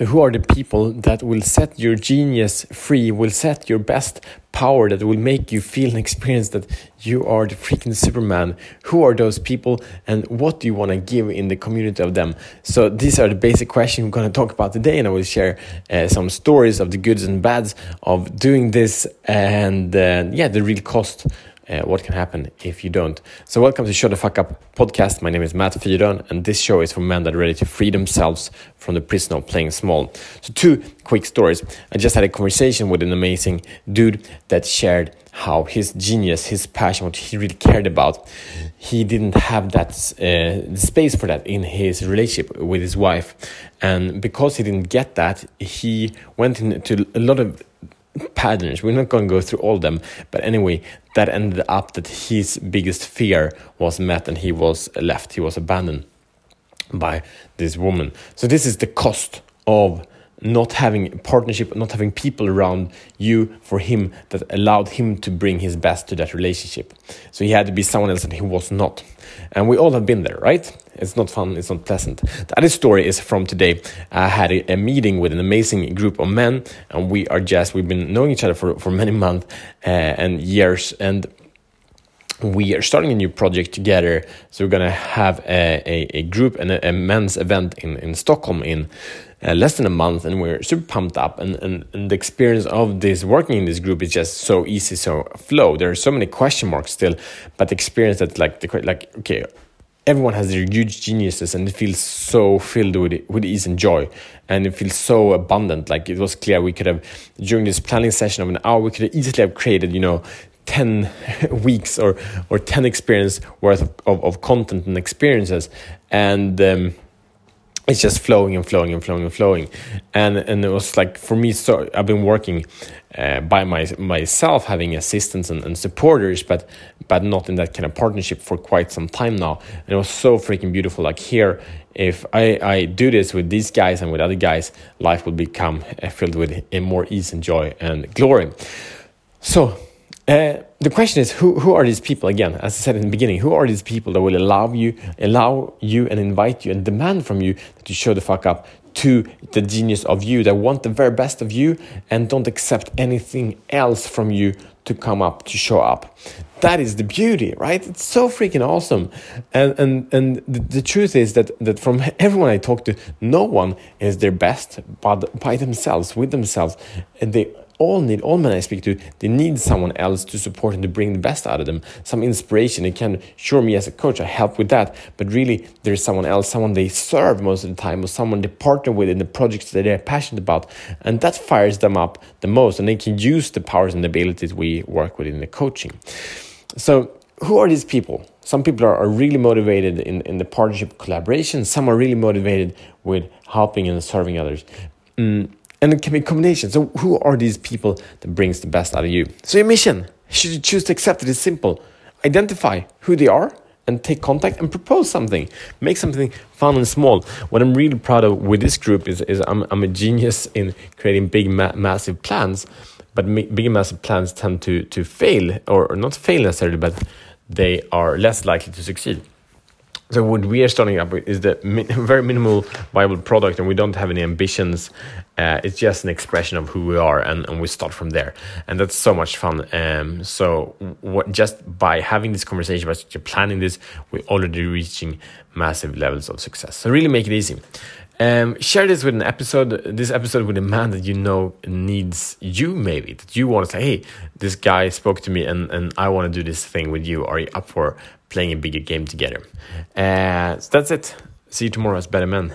So, who are the people that will set your genius free, will set your best power, that will make you feel and experience that you are the freaking Superman? Who are those people, and what do you want to give in the community of them? So, these are the basic questions we're going to talk about today, and I will share uh, some stories of the goods and bads of doing this, and uh, yeah, the real cost uh, what can happen if you don't. So, welcome to Show the Fuck Up podcast. My name is Matt Fyron, and this show is for men that are ready to free themselves from the prison of playing small. So, two quick stories. I just had a conversation with an amazing dude that shared how his genius, his passion, what he really cared about, he didn't have that uh, space for that in his relationship with his wife. And because he didn't get that, he went into a lot of patterns. We're not going to go through all of them, but anyway, that ended up that his biggest fear was met and he was left, he was abandoned by this woman. So, this is the cost of not having partnership, not having people around you for him that allowed him to bring his best to that relationship. So he had to be someone else and he was not. And we all have been there, right? It's not fun, it's not pleasant. The other story is from today. I had a, a meeting with an amazing group of men, and we are just, we've been knowing each other for, for many months uh, and years. And we are starting a new project together. So we're gonna have a, a, a group and a, a, men's event in, in Stockholm in uh, less than a month, and we're super pumped up. And, and, and the experience of this working in this group is just so easy, so flow. There are so many question marks still, but the experience that like the like okay, everyone has their huge geniuses and it feels so filled with with ease and joy and it feels so abundant like it was clear we could have during this planning session of an hour we could have easily have created you know 10 weeks or or 10 experience worth of, of, of content and experiences. And um, it's just flowing and flowing and flowing and flowing. And and it was like for me so i've been working uh, by my, myself having assistants and, and, supporters but but not in that kind of partnership for quite some time now. And it was so freaking beautiful. Like here if i i do this with these guys and with other guys life will become uh, filled with more ease and joy and glory. So uh, the question is who, who are these people? Again as i said in the beginning who are these people that will allow you allow you and invite you and demand from you that you show the fuck up to the genius of you that want the very best of you and don't accept anything else from you to come up to show up. That is the beauty right? It's so freaking awesome. And and and the, the truth is that that from everyone i talk to no one is their best but by themselves with themselves. And they all need, all men I speak to, they need someone else to support and to bring the best out of them. Some inspiration. It can, sure, me as a coach, I help with that, but really there's someone else, someone they serve most of the time, or someone they partner with in the projects that they're passionate about. And that fires them up the most, and they can use the powers and abilities we work with in the coaching. So, who are these people? Some people are, are really motivated in, in the partnership collaboration, some are really motivated with helping and serving others. Mm and it can be combination. So who are these people that brings the best out of you? So your mission, should you choose to accept it, is simple. Identify who they are and take contact and propose something. Make something fun and small. What I'm really proud of with this group is, is I'm, I'm a genius in creating big, ma massive plans, but big, massive plans tend to, to fail, or, or not fail necessarily, but they are less likely to succeed. So what we are starting up with is the very minimal viable product, and we don't have any ambitions. Uh, it's just an expression of who we are, and, and we start from there, and that's so much fun. Um, so what, just by having this conversation, by planning this, we're already reaching massive levels of success. So really make it easy. Um, share this with an episode, this episode with a man that you know needs you, maybe that you want to say, hey, this guy spoke to me, and and I want to do this thing with you. Are you up for playing a bigger game together. Uh, so that's it. See you tomorrow as better men.